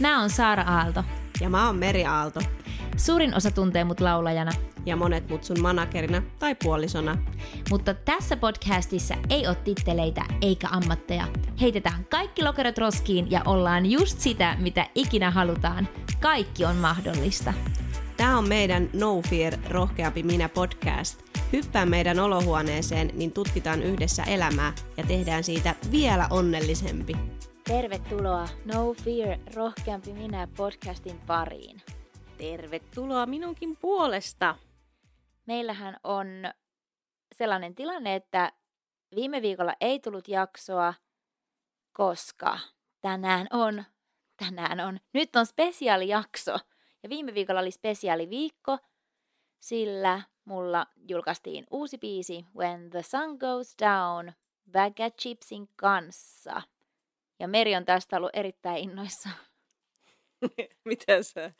Mä oon Saara Aalto. Ja mä oon Meri Aalto. Suurin osa tuntee mut laulajana. Ja monet mut sun managerina tai puolisona. Mutta tässä podcastissa ei ole titteleitä eikä ammatteja. Heitetään kaikki lokerot roskiin ja ollaan just sitä, mitä ikinä halutaan. Kaikki on mahdollista. Tämä on meidän No Fear Rohkeampi minä podcast. Hyppää meidän olohuoneeseen, niin tutkitaan yhdessä elämää ja tehdään siitä vielä onnellisempi. Tervetuloa No Fear Rohkeampi minä podcastin pariin. Tervetuloa minunkin puolesta. Meillähän on sellainen tilanne, että viime viikolla ei tullut jaksoa, koska tänään on, tänään on, nyt on spesiaalijakso. Ja viime viikolla oli spesiaaliviikko, sillä mulla julkaistiin uusi biisi When the Sun Goes Down Bag Chipsin kanssa. Ja Meri on tästä ollut erittäin innoissaan. Mitä sä?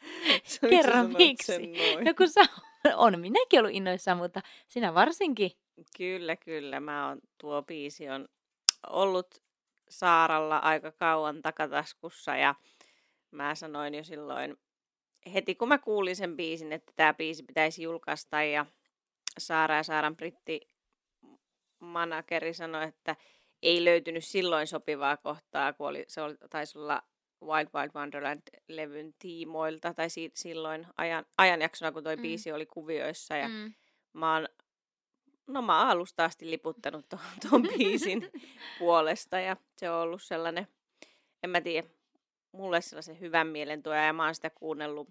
sä Kerro miksi. Sen noin? No kun sä on minäkin ollut innoissaan, mutta sinä varsinkin. Kyllä, kyllä. Mä oon, tuo biisi on ollut Saaralla aika kauan takataskussa ja mä sanoin jo silloin, heti kun mä kuulin sen biisin, että tämä biisi pitäisi julkaista ja Saara ja Saaran britti manageri sanoi, että ei löytynyt silloin sopivaa kohtaa, kun oli, se oli, taisi olla Wild Wild Wonderland-levyn tiimoilta, tai si- silloin ajan, ajanjaksona, kun toi Mm. biisi oli kuvioissa, ja Mm. mä oon, no mä oon alusta asti liputtanut tuon, tuon biisin puolesta, ja se on ollut sellainen, en mä tiedä, mulle sellaisen hyvän mielen tuo, ja mä oon sitä kuunnellut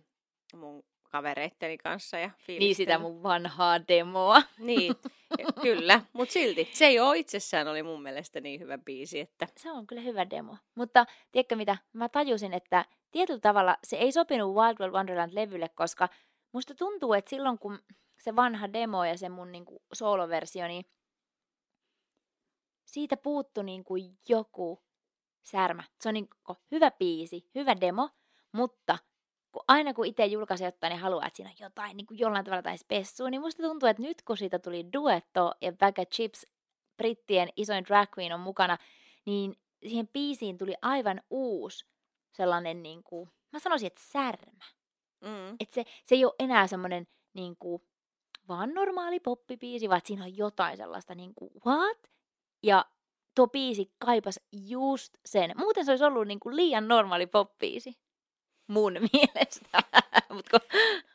mun kavereitteni kanssa ja Niin sitä mun vanhaa demoa. Niin, kyllä, mutta silti se jo itsessään oli mun mielestä niin hyvä biisi, että Se on kyllä hyvä demo. Mutta tiedätkö mitä? Mä tajusin, että tietyllä tavalla se ei sopinut Wild Wild Wonderland-levylle, koska musta tuntuu, että silloin kun se vanha demo ja se mun niinku sooloversio, niin siitä puuttu niinku joku särmä. Se on niinku hyvä biisi, hyvä demo, mutta kun aina kun itse julkaisee jotain, niin haluaa, että siinä on jotain niin kuin jollain tavalla tai spessua, niin musta tuntuu, että nyt kun siitä tuli duetto ja Bag of Chips, brittien isoin drag queen on mukana, niin siihen biisiin tuli aivan uusi sellainen, niin kuin, mä sanoisin, että särmä. mm, Että se, se ei ole enää semmoinen niin kuin, vaan normaali poppibiisi, vaan siinä on jotain sellaista niin kuin, what? Ja tuo biisi kaipas just sen. Muuten se olisi ollut niin kuin liian normaali popbiisi. Mun mielestä. Mut kun,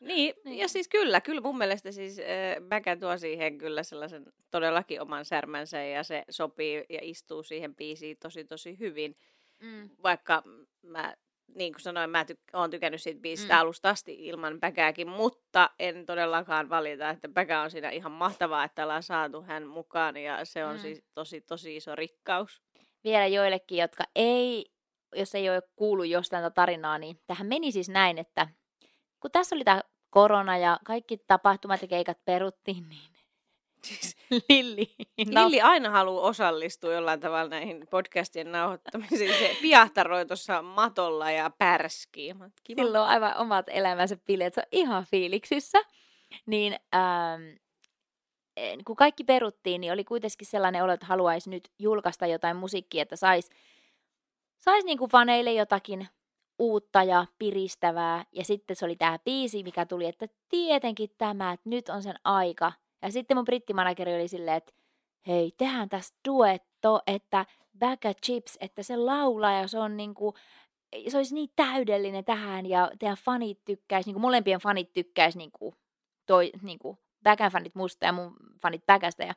Niin, Niin. ja siis kyllä, kyllä mun mielestä siis äh, Bäkä tuo siihen kyllä sellaisen todellakin oman särmänsä ja se sopii ja istuu siihen biisiin tosi tosi hyvin. mm, Vaikka mä, niin kuin sanoin, mä tyk- oon tykännyt siitä biisistä Mm. alusta asti ilman Bäkääkin, mutta en todellakaan valita, että Bäkä on siinä ihan mahtavaa, että ollaan saatu hän mukaan ja se on mm. siis tosi tosi iso rikkaus. vielä joillekin, jotka ei, jos ei ole kuullut jostain tarinaa, niin tähän meni siis näin, että kun tässä oli tämä korona ja kaikki tapahtumat ja keikat peruttiin, niin Siis Lilli, no, Lilli aina haluaa osallistua jollain tavalla näihin podcastien nauhoittamisiin. Se piahtaroi tuossa matolla ja pärskii. Kiva. silloin on aivan omat elämänsä bileet, se on ihan fiiliksissä. Niin ähm, kun kaikki peruttiin, niin oli kuitenkin sellainen olo, että haluaisi nyt julkaista jotain musiikkia, että sais, sais niinku faneille jotakin uutta ja piristävää. Ja sitten se oli tämä biisi, mikä tuli, että tietenkin tämä, että nyt on sen aika. Ja sitten mun brittimanageri oli silleen, että hei, tehdään tästä duetto, että Bag of Chips, että se laulaa ja se on niinku, se olisi niin täydellinen tähän ja teidän fanit tykkäisi, niinku molempien fanit tykkäisi niinku toi, niinku Bäkän fanit musta ja mun fanit Bäkästä ja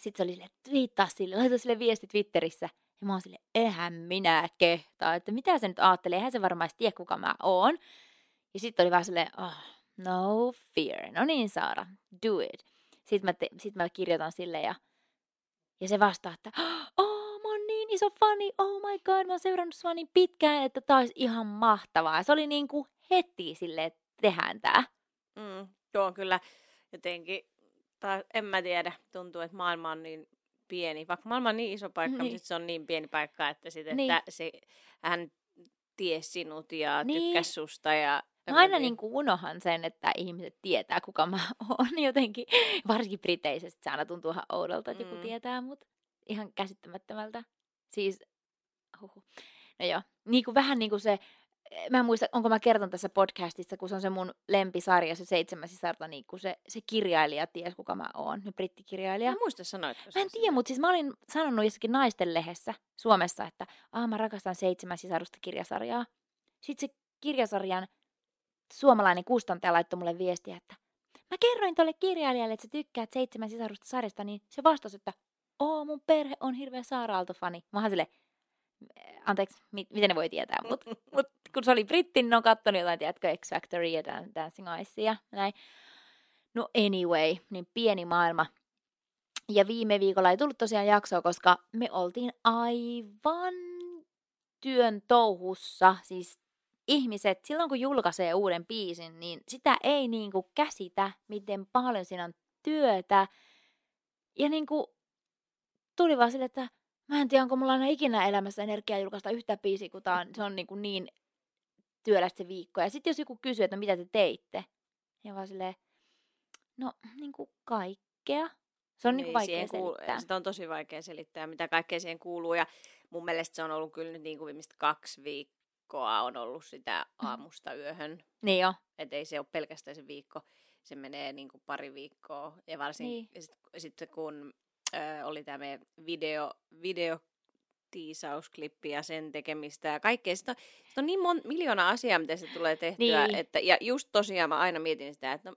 sitten se oli silleen, twiittaa sille, laita sille viesti Twitterissä. Ja mä oon silleen, eihän minä kehtaa, että mitä se nyt ajattelee, eihän se varmaan tiedä, kuka mä oon. Ja sitten oli vaan silleen, oh, no fear. No niin Saara, do it. Sitten mä, te, sit mä kirjoitan sille ja, ja se vastaa, että oh, mä oon niin iso fani, oh my god, mä oon seurannut sua niin pitkään, että tää olisi ihan mahtavaa. Ja se oli niin kuin heti silleen, että tehdään tää. Mm, tuo on kyllä jotenkin, tai en mä tiedä, tuntuu, että maailma on niin pieni. Vaikka maailma on niin iso paikka, Niin. niin. sit se on niin pieni paikka, että, sit, Niin. että se, hän tiesi sinut ja Niin. niin. tykkäsi susta. Ja, Mä aina niin kuin unohan sen, että ihmiset tietää, kuka mä oon jotenkin. Varsinkin Briteisesti se aina tuntuu ihan oudolta, että joku Mm. tietää mut. Ihan käsittämättömältä. Siis, huhu. No joo, niin kuin vähän niin kuin se mä en muista, onko mä kertonut tässä podcastissa, kun se on se mun lempisarja, se seitsemän sisarta, niin kun se, se kirjailija ties, kuka mä oon, ne brittikirjailija. Mä muista sanoit. Mä en tiedä, mutta siis mä olin sanonut jossakin naisten lehdessä Suomessa, että Aa, mä rakastan seitsemän sisarusta kirjasarjaa. Sitten se kirjasarjan suomalainen kustantaja laittoi mulle viestiä, että mä kerroin tolle kirjailijalle, että sä tykkäät seitsemän sisarusta sarjasta, niin se vastasi, että oo, mun perhe on hirveä Saara Aalto-fani. Mä oon silleen, anteeksi, mit, miten ne voi tietää, mutta mut, kun se oli britti, niin on kattonut jotain, tiedätkö, X Factory ja Dancing Ice ja näin. No anyway, niin pieni maailma. Ja viime viikolla ei tullut tosiaan jaksoa, koska me oltiin aivan työn touhussa, siis ihmiset, silloin kun julkaisee uuden biisin, niin sitä ei niin kuin käsitä, miten paljon siinä on työtä. Ja niin kuin tuli vaan sille, että mä en tiedä, onko mulla aina ikinä elämässä energiaa julkaista yhtä biisiä, kun tää on, se on niin, kuin niin työlästä se viikko. Ja sitten jos joku kysyy, että mitä te teitte, niin vaan silleen, no niin kuin kaikkea. Se on niin, niin vaikea selittää. Sitä on tosi vaikea selittää, mitä kaikkea siihen kuuluu. Ja mun mielestä se on ollut kyllä nyt niin kuin viimeistä kaksi viikkoa on ollut sitä mm. aamusta yöhön. Niin jo. Että ei se ole pelkästään se viikko. Se menee niin kuin pari viikkoa. Ja varsinkin niin. sitten sit kun ö, oli tämä meidän video, video tiisausklippi ja sen tekemistä ja kaikkea. Sitä on, sitä on niin mon, miljoona asiaa, mitä se tulee tehtyä. Niin. Että, ja just tosiaan mä aina mietin sitä, että no,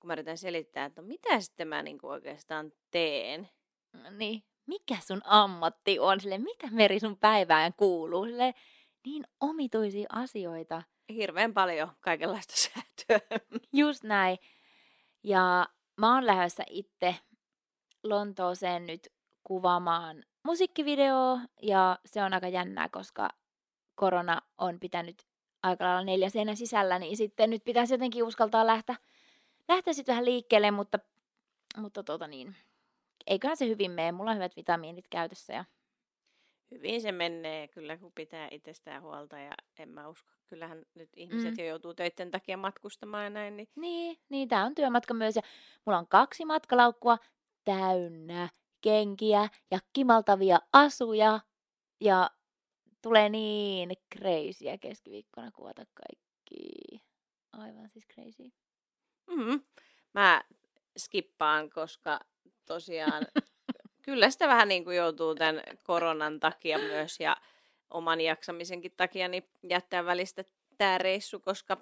kun mä yritän selittää, että no mitä sitten mä niinku oikeastaan teen. Niin, mikä sun ammatti on? Sille, mitä Meri sun päivään kuuluu? Sille, niin omituisia asioita. Hirveän paljon kaikenlaista säätöä. Just näin. Ja mä oon lähdössä itse Lontooseen nyt kuvaamaan musiikkivideoa ja se on aika jännää, koska korona on pitänyt aika lailla neljä seinän sisällä, niin sitten nyt pitäisi jotenkin uskaltaa lähteä, lähteä sitten vähän liikkeelle, mutta, mutta tuota niin, eiköhän se hyvin mene. Mulla on hyvät vitamiinit käytössä ja Hyvin se menee kyllä, kun pitää itsestään huolta ja en mä usko. Kyllähän nyt ihmiset mm. jo joutuu töiden takia matkustamaan ja näin. Niin, niin, niin tämä on työmatka myös ja mulla on kaksi matkalaukkua täynnä kenkiä ja kimaltavia asuja ja tulee niin crazyä keskiviikkona kuvata kaikki. Aivan siis crazy. Mm-hmm. Mä skippaan, koska tosiaan kyllä sitä vähän niin kuin joutuu tämän koronan takia myös ja oman jaksamisenkin takia niin jättää välistä tämä reissu, koska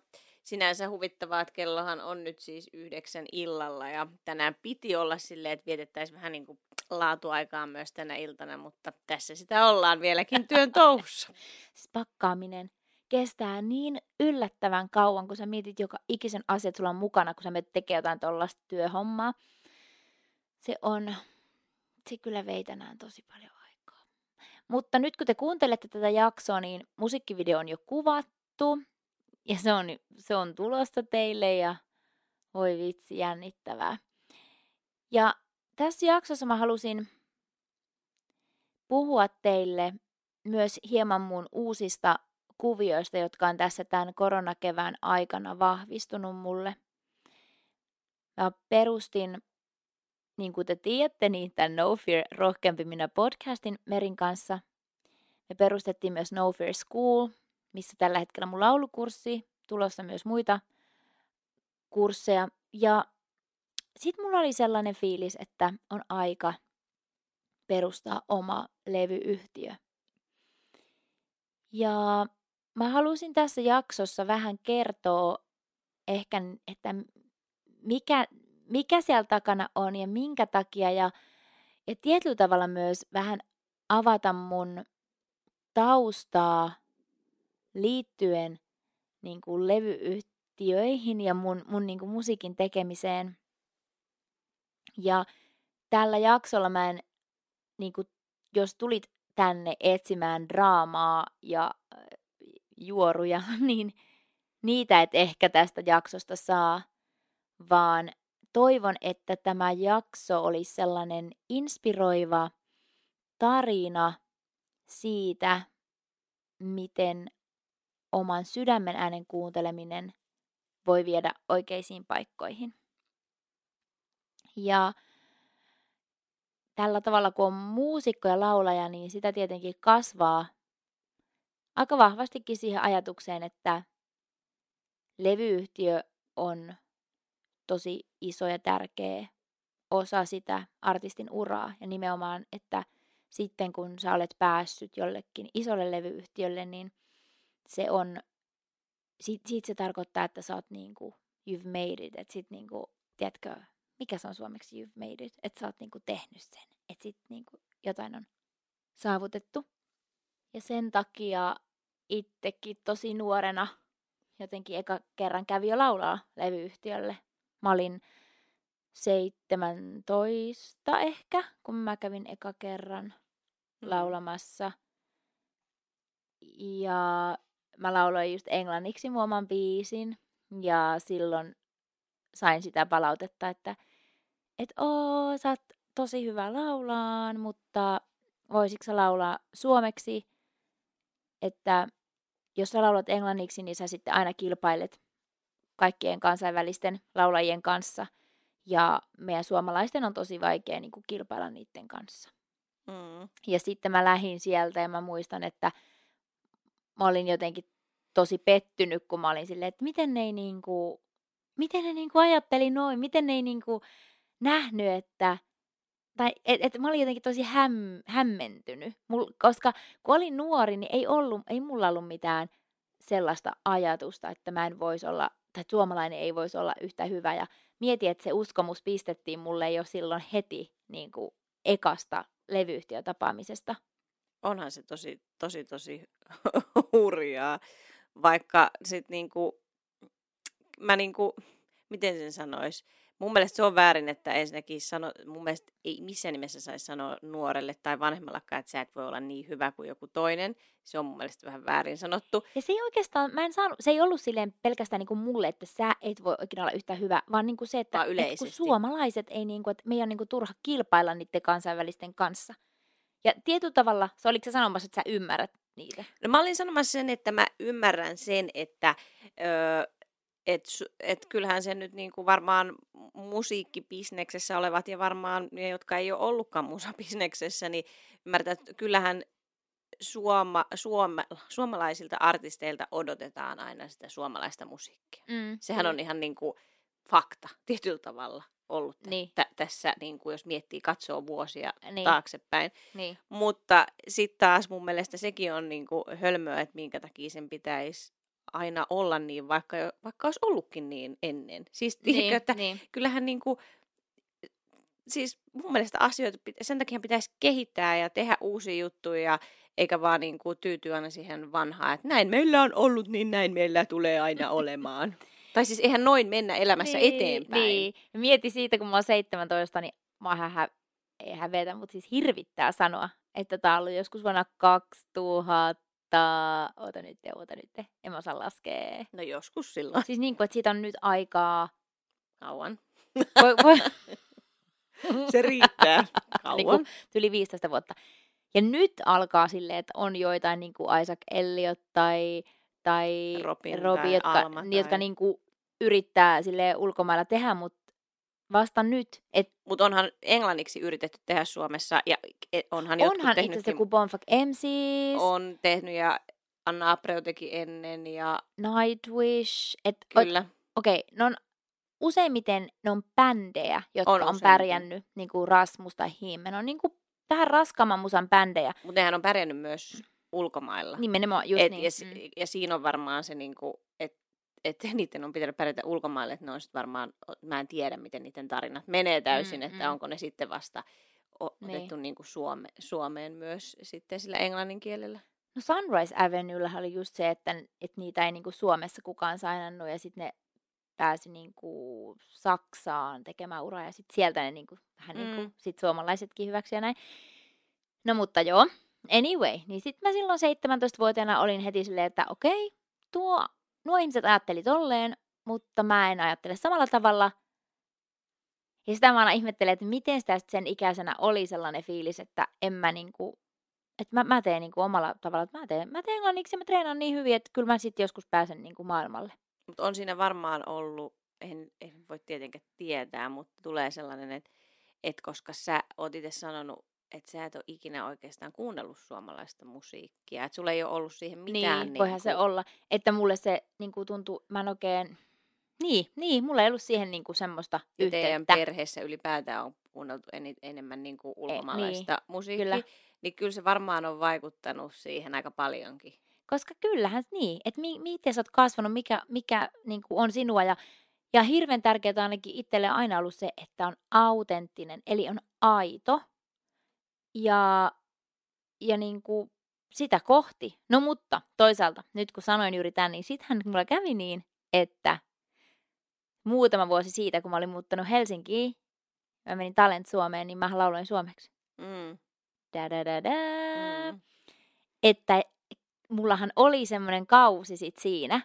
sinänsä huvittavaa, että kellohan on nyt siis yhdeksän illalla ja tänään piti olla silleen, että vietettäisiin vähän niin kuin laatuaikaa myös tänä iltana, mutta tässä sitä ollaan vieläkin työn touhussa. Siis pakkaaminen kestää niin yllättävän kauan, kun sä mietit joka ikisen asiat sulla on mukana, kun sä menet tekemään jotain tuollaista työhommaa. Se on, se kyllä vei tänään tosi paljon aikaa. Mutta nyt kun te kuuntelette tätä jaksoa, niin musiikkivideo on jo kuvattu ja se on, se on tulossa teille ja voi vitsi, jännittävää. Ja tässä jaksossa mä halusin puhua teille myös hieman mun uusista kuvioista, jotka on tässä tämän koronakevään aikana vahvistunut mulle. Mä perustin, niin kuin te tiedätte, niin tämän No Fear Rohkeampi minä podcastin Merin kanssa. Me perustettiin myös No Fear School, missä tällä hetkellä mun laulukurssi, tulossa myös muita kursseja. Ja sitten mulla oli sellainen fiilis, että on aika perustaa oma levyyhtiö. Ja mä halusin tässä jaksossa vähän kertoa ehkä, että mikä, mikä siellä takana on ja minkä takia ja, ja tietyllä tavalla myös vähän avata mun taustaa liittyen niin kuin levyyhtiöihin ja mun, mun niin kuin musiikin tekemiseen. Ja tällä jaksolla mä en, niin kuin, jos tulit tänne etsimään draamaa ja äh, juoruja, niin niitä et ehkä tästä jaksosta saa, vaan toivon, että tämä jakso olisi sellainen inspiroiva tarina siitä, miten oman sydämen äänen kuunteleminen voi viedä oikeisiin paikkoihin. Ja tällä tavalla, kun on muusikko ja laulaja, niin sitä tietenkin kasvaa aika vahvastikin siihen ajatukseen, että levyyhtiö on tosi iso ja tärkeä osa sitä artistin uraa. Ja nimenomaan, että sitten kun sä olet päässyt jollekin isolle levyyhtiölle, niin se on, sit, sit se tarkoittaa, että sä oot niinku, you've made it, että sit niinku, tiedätkö, mikä se on suomeksi you've made it, että sä oot niinku tehnyt sen, että sit niinku jotain on saavutettu. Ja sen takia itsekin tosi nuorena jotenkin eka kerran kävi jo laulaa levyyhtiölle. Mä olin 17 ehkä, kun mä kävin eka kerran mm. laulamassa. Ja mä lauloin just englanniksi muoman biisin. Ja silloin sain sitä palautetta, että et oo, sä oot tosi hyvä laulaan, mutta voisitko sä laulaa suomeksi? Että jos sä laulat englanniksi, niin sä sitten aina kilpailet kaikkien kansainvälisten laulajien kanssa. Ja meidän suomalaisten on tosi vaikea niin kuin kilpailla niiden kanssa. Mm. Ja sitten mä lähdin sieltä ja mä muistan, että mä olin jotenkin tosi pettynyt, kun mä olin silleen, että miten ne ei niin kuin, miten ne niin kuin ajatteli noin, miten ne ei niin kuin nähnyt, että tai et, et mä olin jotenkin tosi häm, hämmentynyt, Mul, koska kun olin nuori, niin ei, ollut, ei mulla ollut mitään sellaista ajatusta, että mä en voisi olla, tai suomalainen ei voisi olla yhtä hyvä. Ja mietin, että se uskomus pistettiin mulle jo silloin heti niin kuin ekasta levyyhtiötapaamisesta. Onhan se tosi, tosi, tosi hurjaa, vaikka sitten niinku, mä niinku, miten sen sanois, mun mielestä se on väärin, että ensinnäkin sano, mun mielestä ei missään nimessä saisi sanoa nuorelle tai vanhemmallakaan, että sä et voi olla niin hyvä kuin joku toinen. Se on mun mielestä vähän väärin sanottu. Ja se ei oikeastaan, mä en saanut, se ei ollut silleen pelkästään niin kuin mulle, että sä et voi oikein olla yhtä hyvä, vaan niin kuin se, että, että kun suomalaiset ei niin kuin, että meidän on niin kuin turha kilpailla niiden kansainvälisten kanssa. Ja tietyllä tavalla, se oliko se sanomassa, että sä ymmärrät niitä? No mä olin sanomassa sen, että mä ymmärrän sen, että öö, et, et kyllähän se nyt niin kuin varmaan musiikkibisneksessä olevat ja varmaan ne, jotka ei ole ollutkaan musabisneksessä, niin ymmärtää, että kyllähän suoma, suoma, suomalaisilta artisteilta odotetaan aina sitä suomalaista musiikkia. Mm, Sehän niin. on ihan niin kuin fakta tietyllä tavalla ollut niin. tä- tässä, niin kuin jos miettii, katsoo vuosia niin. taaksepäin. Niin. Mutta sitten taas mun mielestä sekin on niin kuin hölmöä, että minkä takia sen pitäisi aina olla niin, vaikka, vaikka olisi ollutkin niin ennen. Siis niin, tiedätkö, että niin. kyllähän niin kuin, siis mun mielestä asioita, sen takia pitäisi kehittää ja tehdä uusia juttuja, eikä vaan niin kuin tyytyä aina siihen vanhaan, että näin meillä on ollut, niin näin meillä tulee aina olemaan. Tai siis eihän noin mennä elämässä niin, eteenpäin. Niin. Mieti siitä, kun mä oon 17, niin mä oon hä- ei hävetä, mutta siis hirvittää sanoa, että tää on ollut joskus vuonna 2000 mutta oota nyt, oota nyt, en mä osaa laskea. No joskus silloin. Siis niin kuin, että siitä on nyt aikaa... Kauan. Voi, voi... Se riittää. Kauan. niin kuin, yli 15 vuotta. Ja nyt alkaa silleen, että on joitain niin kuin Isaac Elliot tai, tai Robin, Robin tai jotka, Alma, tai... jotka niin kuin yrittää sille ulkomailla tehdä, mutta vasta nyt. Et... Mutta onhan englanniksi yritetty tehdä Suomessa ja e, onhan jotkut Onhan itse asiassa joku Bonfak MCs. On tehnyt ja Anna Abreu teki ennen ja... Nightwish. Et, Kyllä. Okei, okay, ne on useimmiten ne on bändejä, jotka on, on pärjännyt, niin kuin Rasmus tai Himme. Ne on niin kuin vähän raskaamman musan bändejä. Mutta nehän on pärjännyt myös ulkomailla. Nimenomaan, just Et, niin. Ja, mm. ja siinä on varmaan se, niin kuin, että että niiden on pitänyt pärjätä ulkomaille, että ne on varmaan, mä en tiedä miten niiden tarinat menee täysin, mm, että mm. onko ne sitten vasta otettu niin. Niin kuin Suome, Suomeen myös sitten sillä englannin kielellä. No Sunrise Avenuella oli just se, että, että niitä ei niin kuin Suomessa kukaan sainannut ja sitten ne pääsi niin kuin Saksaan tekemään uraa ja sitten sieltä ne niin kuin, vähän mm. niin kuin, sit suomalaisetkin hyväksi ja näin. No mutta joo, anyway, niin sitten mä silloin 17-vuotiaana olin heti silleen, että okei, tuo nuo ihmiset ajatteli tolleen, mutta mä en ajattele samalla tavalla. Ja sitä mä aina ihmettelen, että miten sitä sen ikäisenä oli sellainen fiilis, että en mä niinku, että mä, mä teen niinku omalla tavalla, että mä teen, mä teen englanniksi ja mä treenaan niin hyvin, että kyllä mä sitten joskus pääsen niinku maailmalle. Mutta on siinä varmaan ollut, en, en voi tietenkään tietää, mutta tulee sellainen, että, että koska sä oot itse sanonut että sä et ole ikinä oikeastaan kuunnellut suomalaista musiikkia. Että sulla ei ole ollut siihen mitään. Niin, voihan niin se kuin- olla. Että mulle se niin kuin tuntuu, mä en oikein... Niin, niin, mulla ei ollut siihen niin kuin semmoista Ja teidän yhteyttä. perheessä ylipäätään on kuunneltu eni- enemmän niin kuin ulkomaalaista niin, musiikkia. kyllä. Niin kyllä se varmaan on vaikuttanut siihen aika paljonkin. Koska kyllähän niin, että mi- miten sä oot kasvanut, mikä, mikä niin kuin on sinua. Ja, ja hirveän tärkeää ainakin itselle aina ollut se, että on autenttinen, eli on aito. Ja, ja niin kuin sitä kohti. No mutta toisaalta, nyt kun sanoin juuri tämän, niin sittenhän mulla kävi niin, että muutama vuosi siitä, kun mä olin muuttanut Helsinkiin, mä menin Talent Suomeen, niin mä lauloin suomeksi. Mm. Da, da, da, da. Mm. Että mullahan oli semmoinen kausi sit siinä,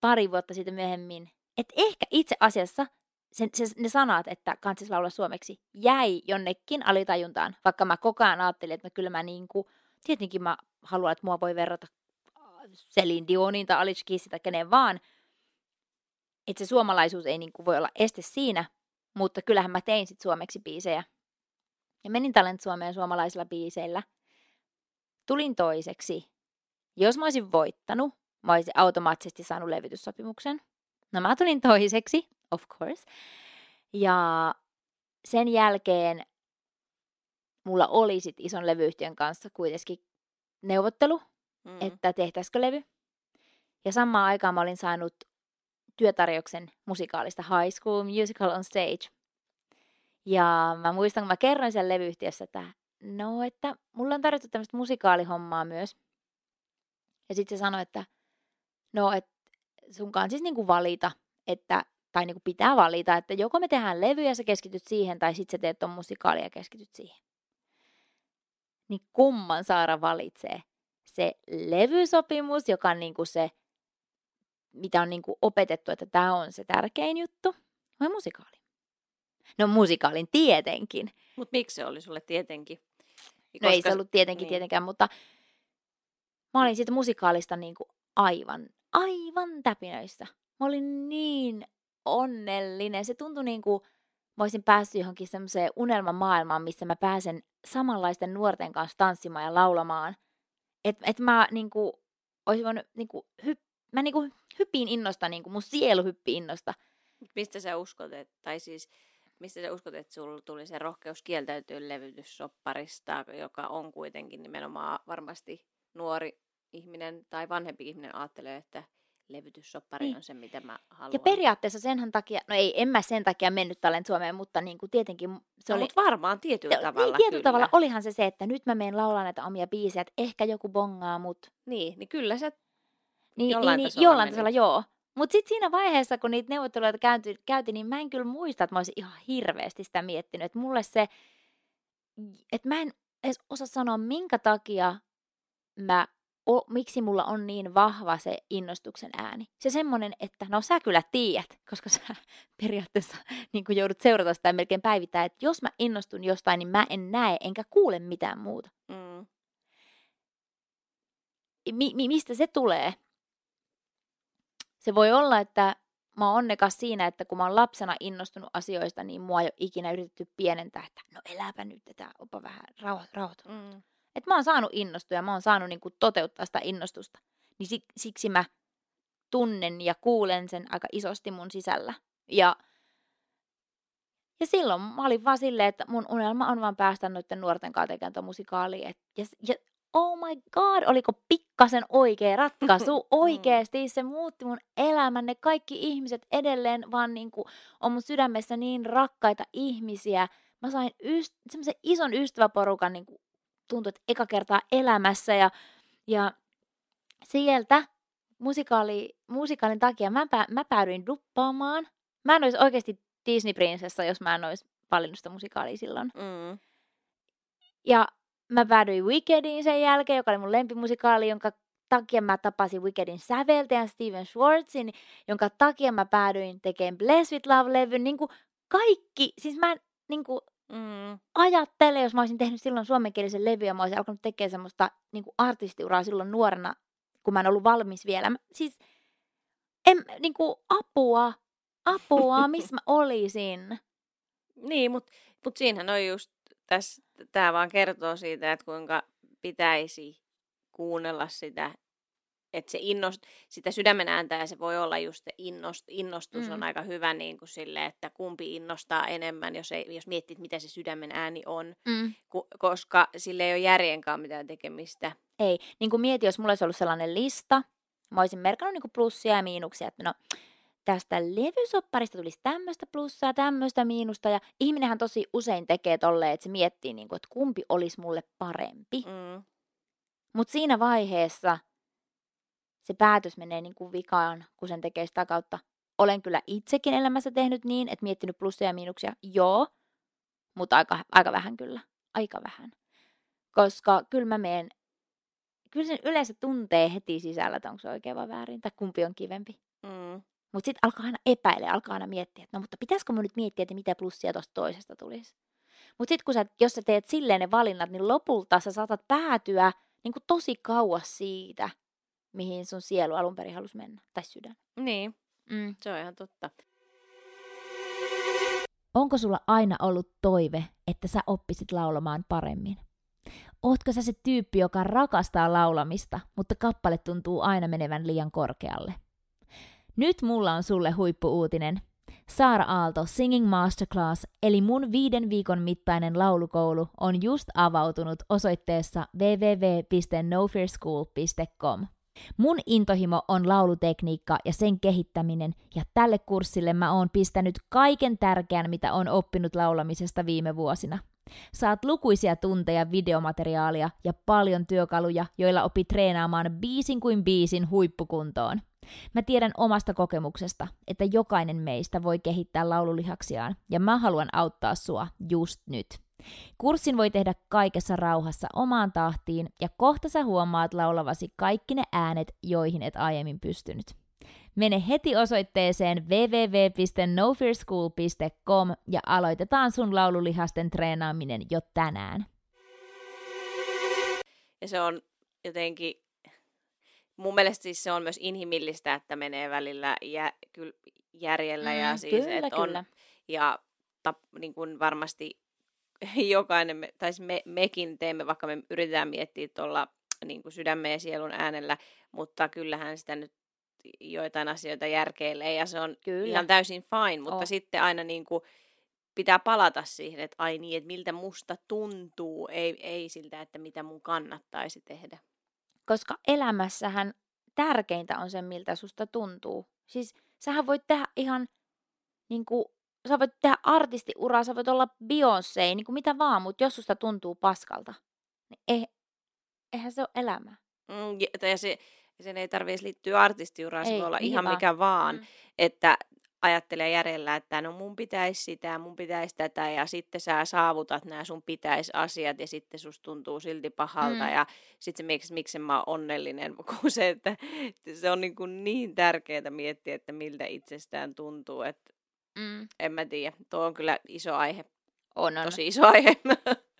pari vuotta sitten myöhemmin, että ehkä itse asiassa se, se, ne sanat, että kansis laulaa suomeksi, jäi jonnekin alitajuntaan, vaikka mä koko ajan ajattelin, että mä kyllä mä niinku, tietenkin mä haluan, että mua voi verrata Celine Dioniin tai Alice Keysiin tai keneen vaan, että se suomalaisuus ei niinku voi olla este siinä, mutta kyllähän mä tein sit suomeksi biisejä. Ja menin Talent Suomeen suomalaisilla biiseillä. Tulin toiseksi. Jos mä olisin voittanut, mä olisin automaattisesti saanut levytyssopimuksen. No mä tulin toiseksi, of course. Ja sen jälkeen mulla oli sit ison levyyhtiön kanssa kuitenkin neuvottelu, Mm. että tehtäisikö levy. Ja samaan aikaan mä olin saanut työtarjouksen musikaalista High School Musical on Stage. Ja mä muistan, kun mä kerroin sen levyyhtiössä, että no, että mulla on tarjottu tämmöistä musikaalihommaa myös. Ja sitten se sanoi, että no, että sun kanssa siis niinku valita, että, tai niinku pitää valita, että joko me tehdään levy ja sä keskityt siihen, tai sitten sä teet ton musikaali ja keskityt siihen. Niin kumman Saara valitsee? Se levysopimus, joka on niinku se, mitä on niinku opetettu, että tämä on se tärkein juttu, vai musikaali? No musikaalin tietenkin. Mutta miksi se oli sulle tietenkin? No ei Koska- se ollut tietenkin niin. tietenkään, mutta mä olin siitä musikaalista niin kuin aivan, aivan täpinöissä. Mä olin niin onnellinen. Se tuntui niin kuin mä olisin päässyt johonkin semmoiseen unelmamaailmaan, missä mä pääsen samanlaisten nuorten kanssa tanssimaan ja laulamaan. Että et mä niin kuin, olisin voinut, niin kuin, hyp, mä niin kuin, hyppiin innosta, niin kuin mun sielu hyppii innosta. Mistä sä uskot, että, tai siis mistä sä uskot, että sulla tuli se rohkeus kieltäytyä levytyssopparista, joka on kuitenkin nimenomaan varmasti nuori ihminen tai vanhempi ihminen ajattelee, että levytyssoppari Niin. on se, mitä mä haluan. Ja periaatteessa senhän takia, no ei, en mä sen takia mennyt Talent Suomeen, mutta niin kuin tietenkin se no, oli... mut varmaan tietyllä Te- tavalla niin, tietyllä kyllä. tavalla olihan se se, että nyt mä menen laulaa näitä omia biisejä, että ehkä joku bongaa mut. Niin, niin kyllä sä Niin, Jollain niin, niin, tasolla jollain tasolla joo. Mutta sitten siinä vaiheessa, kun niitä neuvotteluita käytiin, käytiin, niin mä en kyllä muista, että mä olisin ihan hirveästi sitä miettinyt. Että mulle se, että mä en edes osaa sanoa, minkä takia mä, o, miksi mulla on niin vahva se innostuksen ääni. Se semmoinen, että no sä kyllä tiedät, koska sä periaatteessa niin joudut seurata sitä melkein päivittäin, että jos mä innostun jostain, niin mä en näe enkä kuule mitään muuta. Mm. mi, mi, mistä se tulee? Se voi olla, että mä oon onnekas siinä, että kun mä oon lapsena innostunut asioista, niin mua ei ole ikinä yritetty pienentää, että no eläpä nyt tätä, opa vähän rauhoit, rauhoit. Mm. Että mä oon saanut innostua ja mä oon saanut niinku toteuttaa sitä innostusta. Niin sik, siksi mä tunnen ja kuulen sen aika isosti mun sisällä. Ja, ja silloin mä olin vaan silleen, että mun unelma on vaan päästä noiden nuorten kanssa tekemään musikaaliin. Et, ja, ja oh my god, oliko pikkasen oikea ratkaisu? Oikeesti se muutti mun elämän. Ne kaikki ihmiset edelleen vaan niinku on mun sydämessä niin rakkaita ihmisiä. Mä sain yst- semmoisen ison ystäväporukan niinku tuntui, että eka kertaa elämässä ja, ja sieltä musikaali, musikaalin takia mä, pä, mä päädyin duppaamaan. Mä en olisi oikeasti Disney-prinsessa, jos mä en olisi valinnut sitä musikaalia silloin. Mm. Ja mä päädyin Wickediin sen jälkeen, joka oli mun lempimusikaali, jonka takia mä tapasin Wickedin säveltäjän Steven Schwartzin, jonka takia mä päädyin tekemään Bless with Love-levyn. Niin kuin kaikki, siis mä en niin kuin Mm. ajattele, jos mä olisin tehnyt silloin suomenkielisen levy ja mä olisin alkanut tekemään semmoista niin kuin artistiuraa silloin nuorena, kun mä en ollut valmis vielä. Mä, siis en, niin kuin, apua, apua, missä mä olisin. Niin, mutta mut siinähän on just tässä tämä vaan kertoo siitä, että kuinka pitäisi kuunnella sitä, että se innost, sitä sydämen ääntä ja se voi olla just se innost, innostus mm. on aika hyvä niin kuin sille, että kumpi innostaa enemmän, jos, ei, jos miettit, mitä se sydämen ääni on, mm. Ku, koska sille ei ole järjenkaan mitään tekemistä. Ei, niin kuin mieti, jos mulla olisi ollut sellainen lista, mä olisin merkannut niin kuin plussia ja miinuksia, että no tästä levysopparista tulisi tämmöistä plussaa, tämmöistä miinusta. Ja ihminenhän tosi usein tekee tolleen, että se miettii, niin kuin, että kumpi olisi mulle parempi. Mm. Mutta siinä vaiheessa se päätös menee niin kuin vikaan, kun sen tekee sitä kautta. Olen kyllä itsekin elämässä tehnyt niin, että miettinyt plussia ja miinuksia, joo, mutta aika, aika vähän kyllä, aika vähän. Koska kyllä mä meen, kyllä sen yleensä tuntee heti sisällä, että onko se oikein vai väärin, tai kumpi on kivempi. Mm. Mutta sitten alkaa aina epäile, alkaa aina miettiä, että no mutta pitäisikö mun nyt miettiä, että mitä plussia tuosta toisesta tulisi. Mutta sitten kun sä, jos sä teet silleen ne valinnat, niin lopulta sä saatat päätyä niin kuin tosi kauas siitä, mihin sun sielu alun perin halusi mennä, tai sydän. Niin, mm. se on ihan totta. Onko sulla aina ollut toive, että sä oppisit laulamaan paremmin? Ootko sä se tyyppi, joka rakastaa laulamista, mutta kappale tuntuu aina menevän liian korkealle? Nyt mulla on sulle huippuuutinen. Saara Aalto Singing Masterclass, eli mun viiden viikon mittainen laulukoulu, on just avautunut osoitteessa www.nofearschool.com. Mun intohimo on laulutekniikka ja sen kehittäminen, ja tälle kurssille mä oon pistänyt kaiken tärkeän, mitä on oppinut laulamisesta viime vuosina. Saat lukuisia tunteja videomateriaalia ja paljon työkaluja, joilla opit treenaamaan biisin kuin biisin huippukuntoon. Mä tiedän omasta kokemuksesta, että jokainen meistä voi kehittää laululihaksiaan, ja mä haluan auttaa sua just nyt. Kurssin voi tehdä kaikessa rauhassa omaan tahtiin, ja kohta sä huomaat laulavasi kaikki ne äänet, joihin et aiemmin pystynyt. Mene heti osoitteeseen www.nofearschool.com ja aloitetaan sun laululihasten treenaaminen jo tänään. Ja se on jotenkin mun mielestä siis se on myös inhimillistä, että menee välillä jä, kyl, järjellä mm, ja siis, kyllä, että on, kyllä. ja ta, niin kuin varmasti jokainen, me, tai siis me, mekin teemme, vaikka me yritetään miettiä tuolla niin kuin sydämen ja sielun äänellä, mutta kyllähän sitä nyt joitain asioita järkeilee ja se on Kyllä. ihan täysin fine, mutta oh. sitten aina niin kuin pitää palata siihen, että ai niin, että miltä musta tuntuu, ei, ei siltä, että mitä mun kannattaisi tehdä. Koska elämässähän tärkeintä on se, miltä susta tuntuu. Siis sähän voit tehdä ihan, niin kuin, sä voit tehdä artistiuraa, sä voit olla Beyoncé, niin kuin mitä vaan, mutta jos susta tuntuu paskalta, niin ei, eihän se ole elämä. Mm, ja, ja se, sen ei tarvitse liittyä artistiuraan, se voi olla ihan vaan. mikä vaan. Mm. Että ajattelee järjellä, että no mun pitäisi sitä, mun pitäisi tätä ja sitten sä saavutat nämä sun pitäisi asiat ja sitten susta tuntuu silti pahalta mm. ja sitten se miksi, miksi mä oon onnellinen, kun se, että se on niin, kuin niin tärkeää miettiä, että miltä itsestään tuntuu, että mm. en mä tiedä, tuo on kyllä iso aihe. On, on. Tosi iso aihe.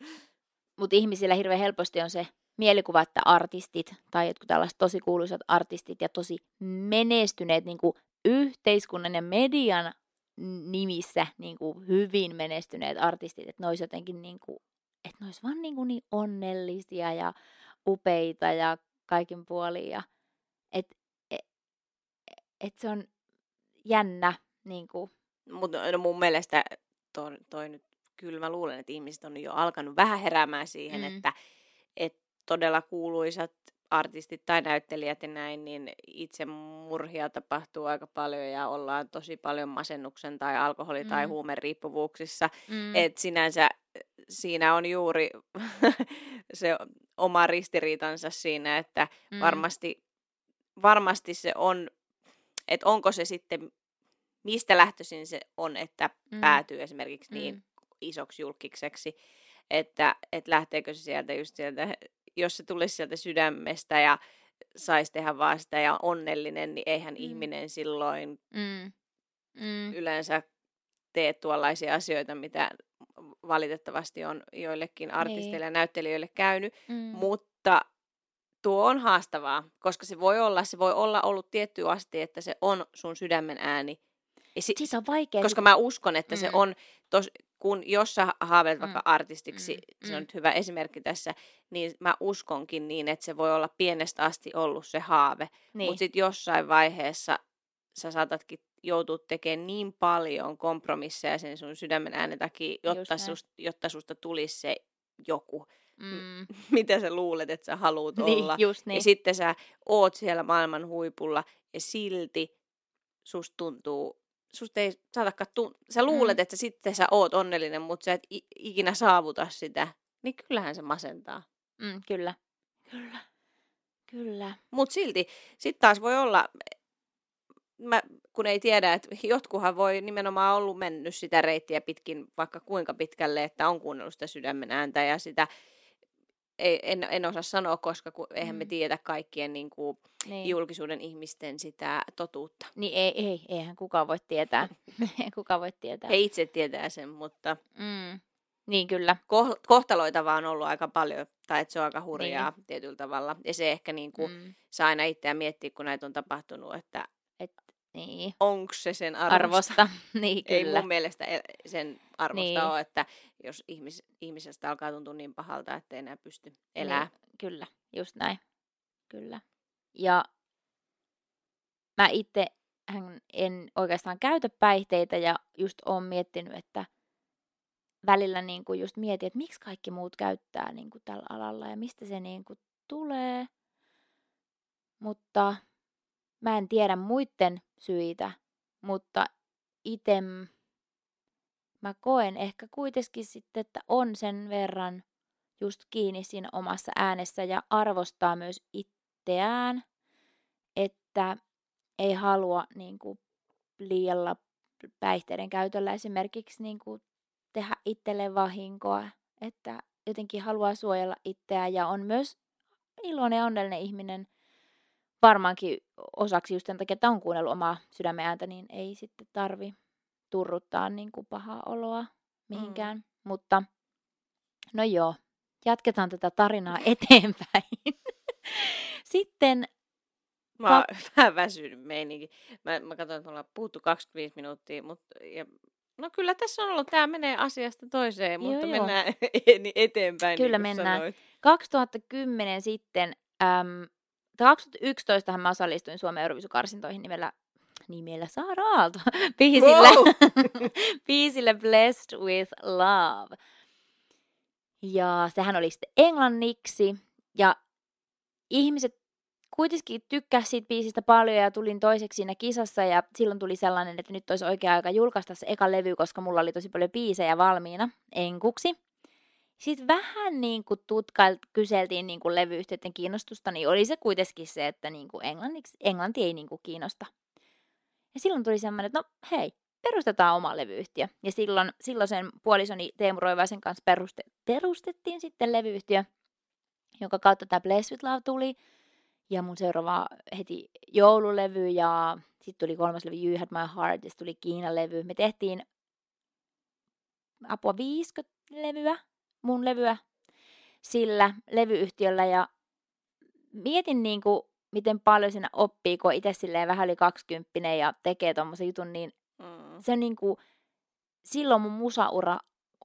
Mutta ihmisillä hirveän helposti on se mielikuva, että artistit tai jotkut tällaiset tosi kuuluisat artistit ja tosi menestyneet niin kuin yhteiskunnan ja median nimissä niin kuin hyvin menestyneet artistit, että ne olisi jotenkin niin kuin, että ne olisi vaan niin, kuin niin onnellisia ja upeita ja kaikin puolin. Ja, et, et, et se on jännä. Niin kuin. Mutta no mun mielestä toi, toi nyt, kyllä mä luulen, että ihmiset on jo alkanut vähän heräämään siihen, mm. että et todella kuuluisat artistit tai näyttelijät ja näin, niin itse murhia tapahtuu aika paljon ja ollaan tosi paljon masennuksen tai alkoholi- mm. tai huumeriippuvuuksissa. Mm. Et sinänsä siinä on juuri se oma ristiriitansa siinä, että mm. varmasti, varmasti se on, että onko se sitten, mistä lähtöisin se on, että mm. päätyy esimerkiksi niin mm. isoksi julkiseksi, että, että lähteekö se sieltä just sieltä jos se tulisi sieltä sydämestä ja saisi tehdä vaan sitä ja onnellinen, niin eihän mm. ihminen silloin mm. Mm. yleensä tee tuollaisia asioita, mitä valitettavasti on joillekin niin. artisteille niin. ja näyttelijöille käynyt, mm. mutta tuo on haastavaa, koska se voi olla, se voi olla ollut tietty asti, että se on sun sydämen ääni. Ja si- siis on vaikea. Koska mä uskon, että mm. se on, tos, kun jos sä haaveilet vaikka Mm, artistiksi, mm, se on mm. nyt hyvä esimerkki tässä, niin mä uskonkin niin, että se voi olla pienestä asti ollut se haave. Niin, Mutta sitten jossain vaiheessa sä saatatkin joutua tekemään niin paljon kompromisseja sen sun sydämen äänen takia, jotta, sust, jotta susta tulisi se joku, mm, mitä sä luulet, että sä haluut niin, olla. just Ja niin. sitten sä oot siellä maailman huipulla ja silti susta tuntuu, susta ei saatakaan tun- sä luulet, Mm. että sitten sä oot onnellinen, mutta sä et i- ikinä saavuta sitä, niin kyllähän se masentaa. Mm, kyllä. Kyllä. Kyllä. Mutta silti, sitten taas voi olla, mä, kun ei tiedä, että jotkuhan voi nimenomaan ollut mennyt sitä reittiä pitkin vaikka kuinka pitkälle, että on kuunnellut sitä sydämen ääntä ja sitä, ei, en, en osaa sanoa, koska ku, eihän me Mm. tiedä kaikkien niin kuin, Niin. julkisuuden ihmisten sitä totuutta. Niin ei, ei, eihän kukaan voi tietää. kukaan voi tietää. He itse tietää sen, mutta Mm. Niin kyllä. ko- kohtaloita vaan on ollut aika paljon, tai että se on aika hurjaa niin. tietyllä tavalla. Ja se ehkä niin kuin, Mm. saa aina itseä miettiä, kun näitä on tapahtunut, että Et, niin. onko se sen arvosta. Arvosta. niin Ei kyllä. mun mielestä el- sen arvosta niin. ole, että jos ihmis- ihmisestä alkaa tuntua niin pahalta, että ei enää pysty elää. Niin, kyllä, just näin. Kyllä. Ja mä itse en oikeastaan käytä päihteitä ja just oon miettinyt, että välillä niin kuin just mietin, että miksi kaikki muut käyttää niin kuin tällä alalla ja mistä se niin kuin tulee. Mutta mä en tiedä muiden syitä, mutta itse mä koen ehkä kuitenkin sitten, että on sen verran just kiinni siinä omassa äänessä ja arvostaa myös itseään, että ei halua niin kuin, liialla päihteiden käytöllä esimerkiksi niin kuin, tehdä itselleen vahinkoa, että jotenkin haluaa suojella itseään ja on myös iloinen ja onnellinen ihminen varmaankin osaksi just sen takia, että on kuunnellut omaa sydämen ääntä, niin ei sitten tarvi turruttaa niin kuin pahaa oloa mihinkään. Mm. Mutta no joo, jatketaan tätä tarinaa eteenpäin. Sitten, Mä oon vähän väsynyt meininki. Mä, mä katson, että me ollaan puhuttu 25 minuuttia, mutta ja, no kyllä tässä on ollut, tämä menee asiasta toiseen, Joo, mutta joo. mennään eteenpäin. Kyllä niin mennään. Sanoit. 2010 sitten, äm, 2011 mä osallistuin Suomen Euroviisukarsintoihin nimellä, nimellä Saara Aalto, biisillä, Wow! biisillä Blessed with Love. Ja sehän oli sitten englanniksi, ja ihmiset kuitenkin tykkäsivät siitä biisistä paljon ja tulin toiseksi siinä kisassa ja silloin tuli sellainen, että nyt olisi oikea aika julkaista se eka levy, koska mulla oli tosi paljon biisejä valmiina enkuksi. Sitten vähän niin kuin tutkail, kyseltiin niin kuin levyyhtiöiden kiinnostusta, niin oli se kuitenkin se, että niin kuin englanniksi, englanti ei niin kuin kiinnosta. Ja silloin tuli semmoinen, että no hei, perustetaan oma levyyhtiö. Ja silloin, silloin sen puolisoni Teemu Roivaisen kanssa peruste, perustettiin sitten levyyhtiö, jonka kautta tämä Bless with Love tuli. Ja mun seuraava heti joululevy ja sitten tuli kolmas levy You Had My Heart ja sitten tuli Kiinan levy. Me tehtiin apua 50 levyä, mun levyä sillä levyyhtiöllä ja mietin niin kuin, miten paljon siinä oppii, kun itse silleen vähän yli 20 ja tekee tommosen jutun, niin Mm. se niin kuin, silloin mun musaura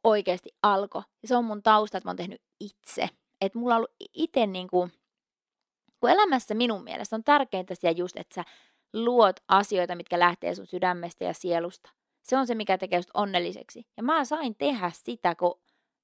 oikeasti alkoi. Ja se on mun tausta, että mä oon tehnyt itse. Että mulla on ollut itse niin kuin, kun elämässä minun mielestä on tärkeintä siellä just, että sä luot asioita, mitkä lähtee sun sydämestä ja sielusta. Se on se, mikä tekee sut onnelliseksi. Ja mä sain tehdä sitä, kun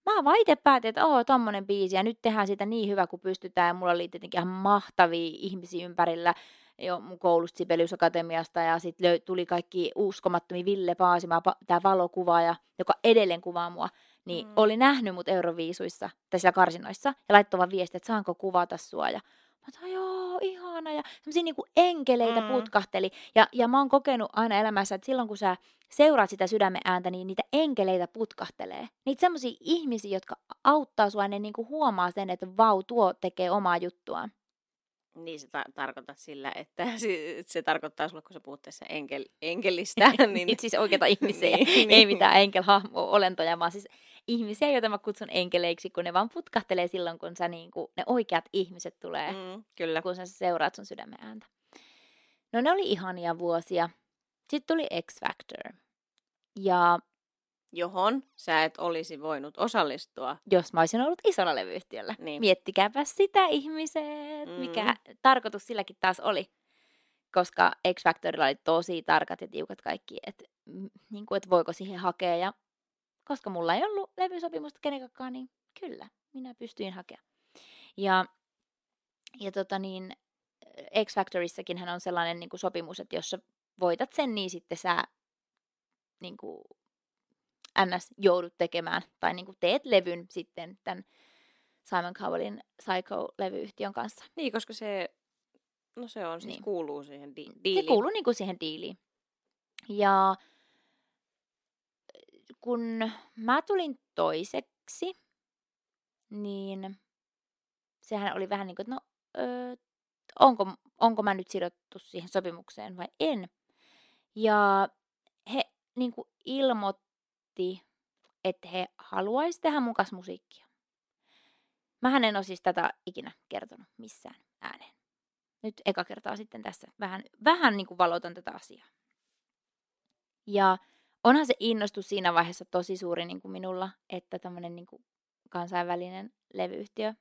mä vaan itse päätin, että oo, tommonen biisi, ja nyt tehdään sitä niin hyvä kuin pystytään, ja mulla oli tietenkin ihan mahtavia ihmisiä ympärillä, jo mun koulusta Sibelius Akatemiasta, ja sitten löy- tuli kaikki uskomattomia Ville Paasima, tämä valokuvaaja, joka edelleen kuvaa mua, niin Mm. oli nähnyt mut Euroviisuissa, tai siellä karsinoissa, ja laittoi vaan viestiä, että saanko kuvata sua, ja mä oon, joo, ihana, ja semmosia niinku enkeleitä Mm. putkahteli, ja, ja mä oon kokenut aina elämässä, että silloin kun sä seuraat sitä sydämen ääntä, niin niitä enkeleitä putkahtelee. Niitä semmoisia ihmisiä, jotka auttaa sua, ne niinku huomaa sen, että vau, tuo tekee omaa juttuaan. Niin sä ta- tarkoitat sillä, että se, se tarkoittaa sulle, kun sä puhut tässä enkel, enkelistä, niin... Siis oikeita ihmisiä, Niin, ei niin. mitään enkelhahmo-olentoja, vaan siis ihmisiä, joita mä kutsun enkeleiksi, kun ne vaan putkahtelee silloin, kun sä niinku, ne oikeat ihmiset tulee, mm. Mm, kyllä. kun sä seuraat sun sydämen ääntä. No ne oli ihania vuosia. Sitten tuli X Factor. Ja johon sä et olisi voinut osallistua. Jos mä olisin ollut isolla levyyhtiöllä. Niin. Miettikääpä sitä ihmiset, Mm. mikä tarkoitus silläkin taas oli. Koska X Factorilla oli tosi tarkat ja tiukat kaikki, että niin kuin, et voiko siihen hakea. Ja koska mulla ei ollut levysopimusta kenenkaan, niin kyllä, minä pystyin hakemaan. Ja, ja tota niin, X Factorissakin hän on sellainen niin kuin sopimus, että jos sä voitat sen, niin sitten sä niin kuin, ns. joudut tekemään, tai niin kuin teet levyn sitten tämän Simon Cowellin Psycho-levyyhtiön kanssa. Niin, koska se, no se on siis Niin. kuuluu siihen di- Se diiliin. kuuluu niin kuin siihen diiliin. Ja kun mä tulin toiseksi, niin sehän oli vähän niin kuin, että no, ö, onko, onko mä nyt sidottu siihen sopimukseen vai en. Ja he niin kuin ilmoitti, että he haluaisivat tehdä mun kanssa musiikkia. Mähän en ole siis tätä ikinä kertonut missään ääneen. Nyt eka kertaa sitten tässä vähän, vähän niin kuin valotan tätä asiaa. Ja onhan se innostus siinä vaiheessa tosi suuri niin kuin minulla, että tämmöinen niin kuin kansainvälinen levyyhtiö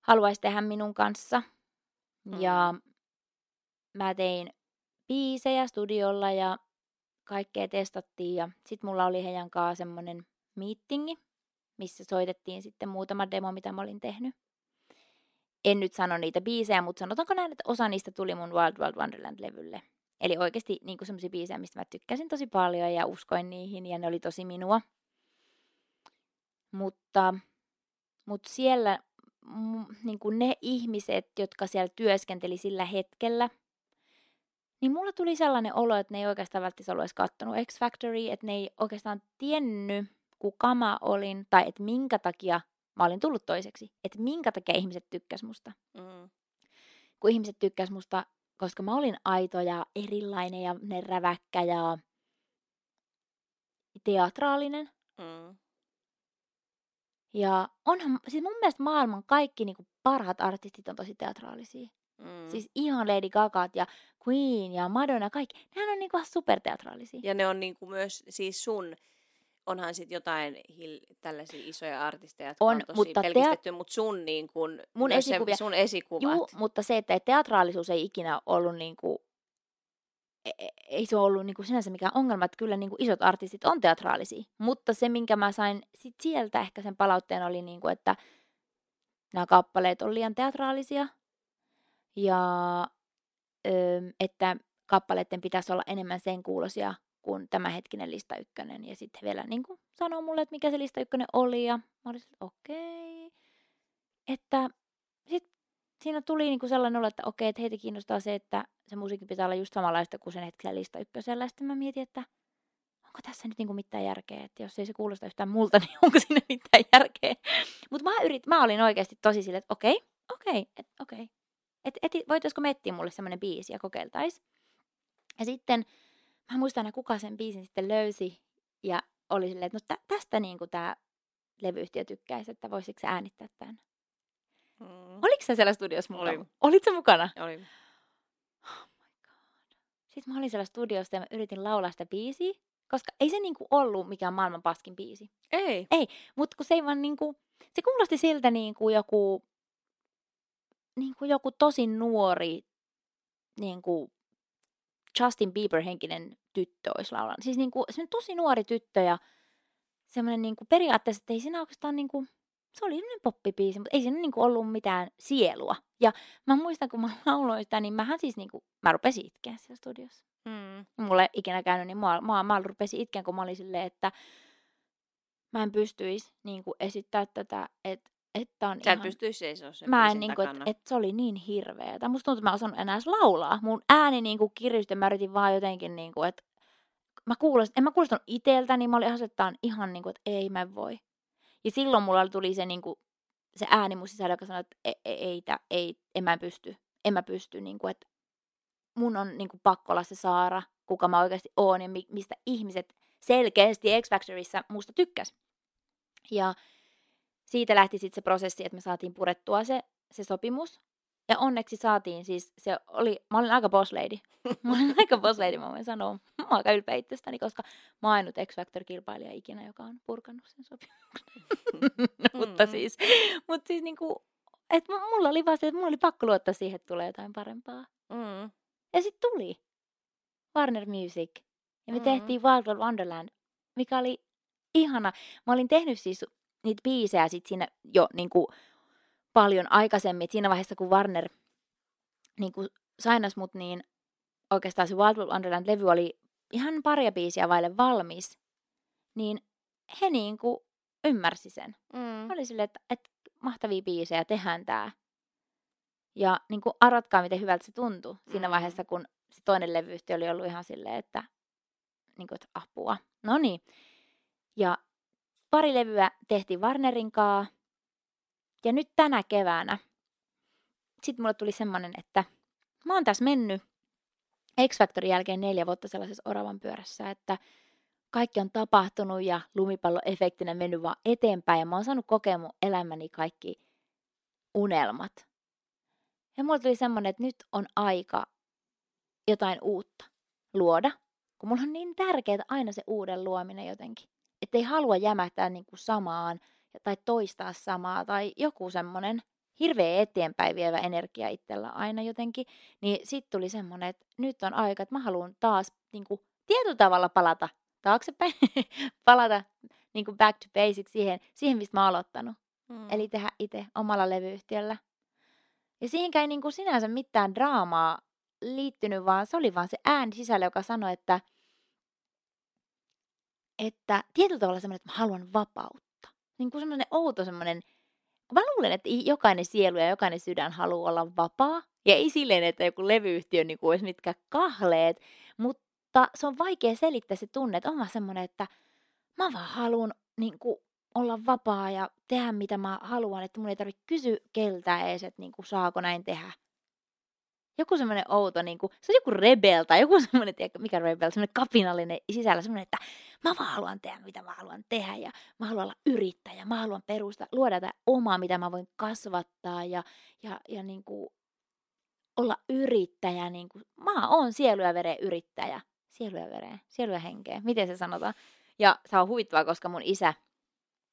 haluaisi tehdä minun kanssa. Ja mä tein biisejä studiolla ja kaikkea testattiin ja sitten mulla oli heidän kanssa semmoinen meetingi, missä soitettiin sitten muutama demo, mitä mä olin tehnyt. En nyt sano niitä biisejä, mutta sanotaanko näin, että osa niistä tuli mun Wild Wild Wonderland-levylle. Eli oikeasti niin semmoisia biisejä, mistä mä tykkäsin tosi paljon ja uskoin niihin ja ne oli tosi minua. Mutta, mutta siellä niin kuin ne ihmiset, jotka siellä työskenteli sillä hetkellä, niin mulla tuli sellainen olo, että ne ei oikeastaan välttämättä ollut edes kattonut X Factory, että ne ei oikeastaan tiennyt, kuka mä olin, tai että minkä takia mä olin tullut toiseksi. Että minkä takia ihmiset tykkäs musta. Mm. Kun ihmiset tykkäs musta, koska mä olin aito ja erilainen ja ne räväkkä ja teatraalinen. Mm. Ja onhan, siis mun mielestä maailman kaikki niin parhaat artistit on tosi teatraalisia. Mm. Siis ihan Lady Gagat ja Queen ja Madonna, kaikki. Nehän on niinku superteatraalisia. Ja ne on niinku myös siis sun, onhan sit jotain hil- tällaisia isoja artisteja, jotka on, On, tosi mutta pelkistetty, mutta sun, niin kun, Mun esikuvia- sun esikuvat. Juu, mutta se, että teatraalisuus ei ikinä ollut niinku, e- e- ei se ollut niinku sinänsä mikään ongelma, että kyllä niinku isot artistit on teatraalisia. Mutta se, minkä mä sain sit sieltä ehkä sen palautteen oli, niinku, että nämä kappaleet on liian teatraalisia ja että kappaleiden pitäisi olla enemmän sen kuulosia kuin tämänhetkinen lista ykkönen. Ja sitten vielä niin kuin, sanoo mulle, että mikä se lista ykkönen oli. Ja mä olin että okei. Että sit siinä tuli niin kuin sellainen olo, että okei, että heitä kiinnostaa se, että se musiikki pitää olla just samanlaista kuin sen hetkellä lista ykkösellä. Sitten mä mietin, että onko tässä nyt niinku mitään järkeä, että jos ei se kuulosta yhtään multa, niin onko sinne mitään järkeä. Mutta mä, yrit, mä olin oikeasti tosi silleen, että okei, okei, et, okei. Että et, voitaisiko me etsiä mulle semmoinen biisi ja kokeiltais. Ja sitten mä muistan aina, kuka sen biisin sitten löysi ja oli silleen, että no tä, tästä niinku tämä levyyhtiö tykkäisi, että voisiko se äänittää tämän. Mm. Oliko sä siellä studiossa mukana? Olin. Olit sä mukana? Oli. Oh my god. Sitten mä olin siellä studiossa ja mä yritin laulaa sitä biisiä, koska ei se niinku ollut mikään maailman paskin biisi. Ei. Mutta kun se ei vaan niinku, se kuulosti siltä niinku joku, niinku joku tosi nuori, niinku Justin Bieber-henkinen tyttö olisi laulanut. Siis niinku, semmoinen tosi nuori tyttö ja semmoinen niinku, periaatteessa, että ei siinä oikeastaan niinku, se oli semmoinen poppibiisi, mutta ei siinä niinku ollut mitään sielua. Ja mä muistan, kun mä lauloin sitä, niin mähän siis niinku, mä rupesin itkeä siellä studiossa. Mm. Mulle ei ikinä käynyt, niin mä, mä, mä rupesin itkeä, kun mä olin silleen, että mä en pystyisi niin kuin, esittää tätä, että että on Sä et ihan... pystyisi seisoa sen Mä en niin takana. että et se oli niin hirveä. Tai musta tuntuu, että mä osannut enää laulaa. Mun ääni niin kuin kiristyi, mä yritin vaan jotenkin niin kuin, että mä kuulostin, en mä kuulostanut iteltä, niin mä olin on ihan niin kuin, että ei mä voi. Ja silloin mulla tuli se, niin kuin, se ääni mun sisällä, joka sanoi, että ei, ei, ei, tää- ei en mä pysty. En mä pysty, niin kuin, että mun on niin kuin, pakko olla se Saara, kuka mä oikeasti oon ja mi- mistä ihmiset selkeästi X Factorissa musta tykkäs. Ja siitä lähti sitten se prosessi, että me saatiin purettua se, se sopimus. Ja onneksi saatiin siis, se oli, mä olin aika boss lady. Mä olin aika boss lady, mä voin sanoa. Mä oon aika ylpeä itsestäni, koska mä oon ainut X Factor-kilpailija ikinä, joka on purkanut sen sopimuksen. mutta siis, mutta siis niinku, että mulla oli vaan se, että mulla oli pakko luottaa siihen, että tulee jotain parempaa. Mm. Ja sitten tuli Warner Music. Ja me Mm. tehtiin Wild World Wonderland, mikä oli ihana. Mä olin tehnyt siis niitä biisejä sit siinä jo niinku paljon aikaisemmin. Et siinä vaiheessa, kun Warner niinku sainas mut, niin oikeastaan se Wild World Wonderland-levy oli ihan paria biisiä vaille valmis. Niin he niinku ymmärsi sen. Mm. Mä olin silleen, että, että mahtavia biisejä, tehdään tää. Ja niin kuin arvatkaa, miten hyvältä se tuntui siinä Mm. vaiheessa, kun se toinen levyyhtiö oli ollut ihan silleen, että, niin kuin, että apua. No niin. Ja pari levyä tehtiin Warnerin kaa. Ja nyt tänä keväänä sitten mulle tuli semmoinen, että mä oon tässä mennyt X-Factorin jälkeen neljä vuotta sellaisessa oravan pyörässä, että kaikki on tapahtunut ja lumipalloefektinä mennyt vaan eteenpäin ja mä oon saanut kokea mun elämäni kaikki unelmat. Ja mulla tuli semmoinen, että nyt on aika jotain uutta luoda, kun mulla on niin tärkeää aina se uuden luominen jotenkin. Että ei halua jämähtää niin kuin samaan tai toistaa samaa tai joku semmoinen hirveä eteenpäin vievä energia itsellä aina jotenkin. Niin sit tuli semmoinen, että nyt on aika, että mä haluan taas niin kuin, tietyllä tavalla palata taaksepäin, palata niin kuin back to basics siihen, siihen, mistä mä oon aloittanut. Mm. Eli tehdä itse omalla levyyhtiöllä. Ja siihenkään ei niin kuin sinänsä mitään draamaa liittynyt, vaan se oli vaan se ääni sisällä, joka sanoi, että, että tietyllä tavalla semmoinen, että mä haluan vapautta. Niin kuin semmoinen outo semmoinen, mä luulen, että jokainen sielu ja jokainen sydän haluaa olla vapaa. Ja ei silleen, että joku levyyhtiö niin kuin olisi mitkä kahleet, mutta se on vaikea selittää se tunne, että on vaan semmoinen, että mä vaan haluan niin kuin, olla vapaa ja tehdä mitä mä haluan, että mun ei tarvitse kysyä keltään edes, että niin kuin, saako näin tehdä. Joku semmoinen outo, niin kuin, se on joku rebel tai joku semmoinen, tiedätkö, mikä rebel, semmoinen kapinallinen sisällä, semmoinen, että mä vaan haluan tehdä mitä mä haluan tehdä ja mä haluan olla yrittäjä, mä haluan perustaa, luoda tätä omaa, mitä mä voin kasvattaa ja, ja, ja niin kuin, olla yrittäjä. Niin kuin, mä oon sielu ja veren yrittäjä. Sielu ja veren, sielu ja henkeä, miten se sanotaan. Ja se on huvittavaa, koska mun isä,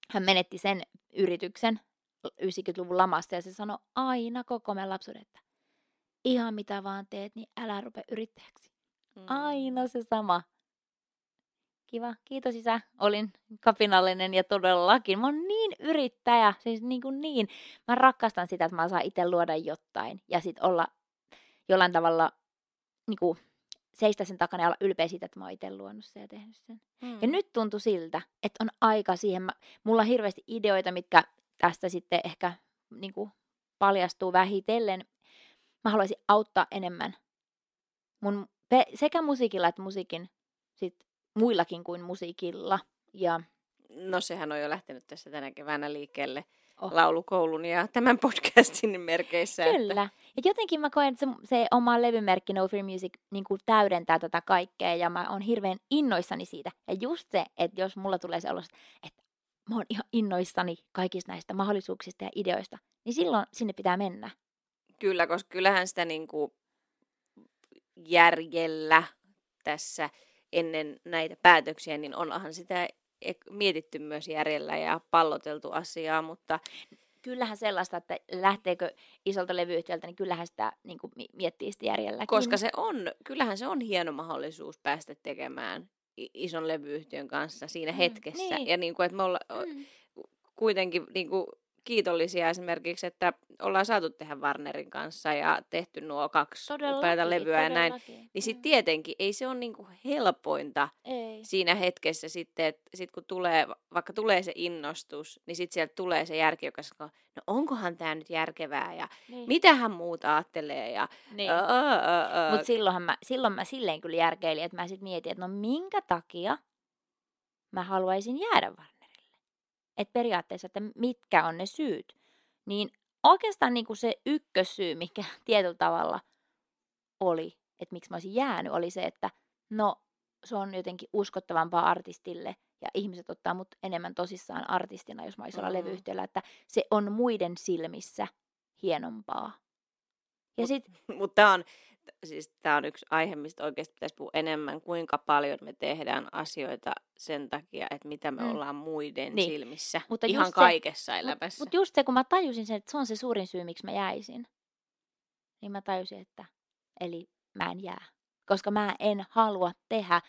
hän menetti sen yrityksen 90-luvun lamasta ja se sanoi aina koko meidän lapsuuden, että ihan mitä vaan teet, niin älä rupea yrittäjäksi. Mm. Aina se sama. Kiva, kiitos isä. Olin kapinallinen ja todellakin. Mä oon niin yrittäjä, siis niin kuin niin. Mä rakastan sitä, että mä saan itse luoda jotain ja sit olla jollain tavalla niin kuin, seistä sen takana ja olla ylpeä siitä, että mä oon itse luonut sen ja tehnyt sen. Mm. Ja nyt tuntui siltä, että on aika siihen. Mä, mulla on hirveästi ideoita, mitkä tästä sitten ehkä niin kuin, paljastuu vähitellen. Mä haluaisin auttaa enemmän mun, pe- sekä musiikilla että musiikin sit muillakin kuin musiikilla. Ja No sehän on jo lähtenyt tässä tänä keväänä liikkeelle Oh. laulukoulun ja tämän podcastin merkeissä. Että... Kyllä. Ja jotenkin mä koen, että se, se oma levymerkki No Fear Music niin kuin täydentää tätä kaikkea ja mä oon hirveän innoissani siitä. Ja just se, että jos mulla tulee se olo, että mä oon ihan innoissani kaikista näistä mahdollisuuksista ja ideoista, niin silloin sinne pitää mennä. Kyllä, koska kyllähän sitä niin kuin järjellä tässä ennen näitä päätöksiä, niin onhan sitä ek- mietitty myös järjellä ja palloteltu asiaa, mutta Kyllähän sellaista, että lähteekö isolta levyyhtiöltä, niin kyllähän sitä niin kuin miettii sitä järjelläkin. koska se on, kyllähän se on hieno mahdollisuus päästä tekemään ison levyyhtiön kanssa siinä Mm, hetkessä. niin. Ja niin kuin, että me olla, Mm. kuitenkin niin kuin kiitollisia esimerkiksi, että ollaan saatu tehdä Warnerin kanssa ja tehty nuo kaksi upeata levyä ja näin. todellakin. Niin sitten Mm. tietenkin ei se ole niinku helpointa Ei. siinä hetkessä sitten, että sit kun tulee, vaikka tulee se innostus, niin sitten sieltä tulee se järki, joka sanoo, no onkohan tämä nyt järkevää ja Niin. mitähän muut ajattelee ja Niin. Mutta silloinhan mä, silloin mä silleen kyllä järkeilin, että mä sitten mietin, että no minkä takia mä haluaisin jäädä Warnerille. Että periaatteessa, että mitkä on ne syyt. Niin oikeastaan niinku se ykkössyy, mikä tietyllä tavalla oli, että miksi mä olisin jäänyt, oli se, että no se on jotenkin uskottavampaa artistille ja ihmiset ottaa mut enemmän tosissaan artistina, jos mä olisin olla Mm. levyyhtiöllä, että se on muiden silmissä hienompaa Ja sit, Mutta tämä on, siis tää on yksi aihe, mistä oikeasti pitäisi puhua enemmän, kuinka paljon me tehdään asioita sen takia, että mitä me Mm. ollaan muiden Niin. silmissä. Mutta Ihan just se- kaikessa Mutta elämässä. mut just se, kun mä tajusin sen, että se on se suurin syy, miksi mä jäisin, niin mä tajusin, että eli mä en jää. Koska mä en halua tehdä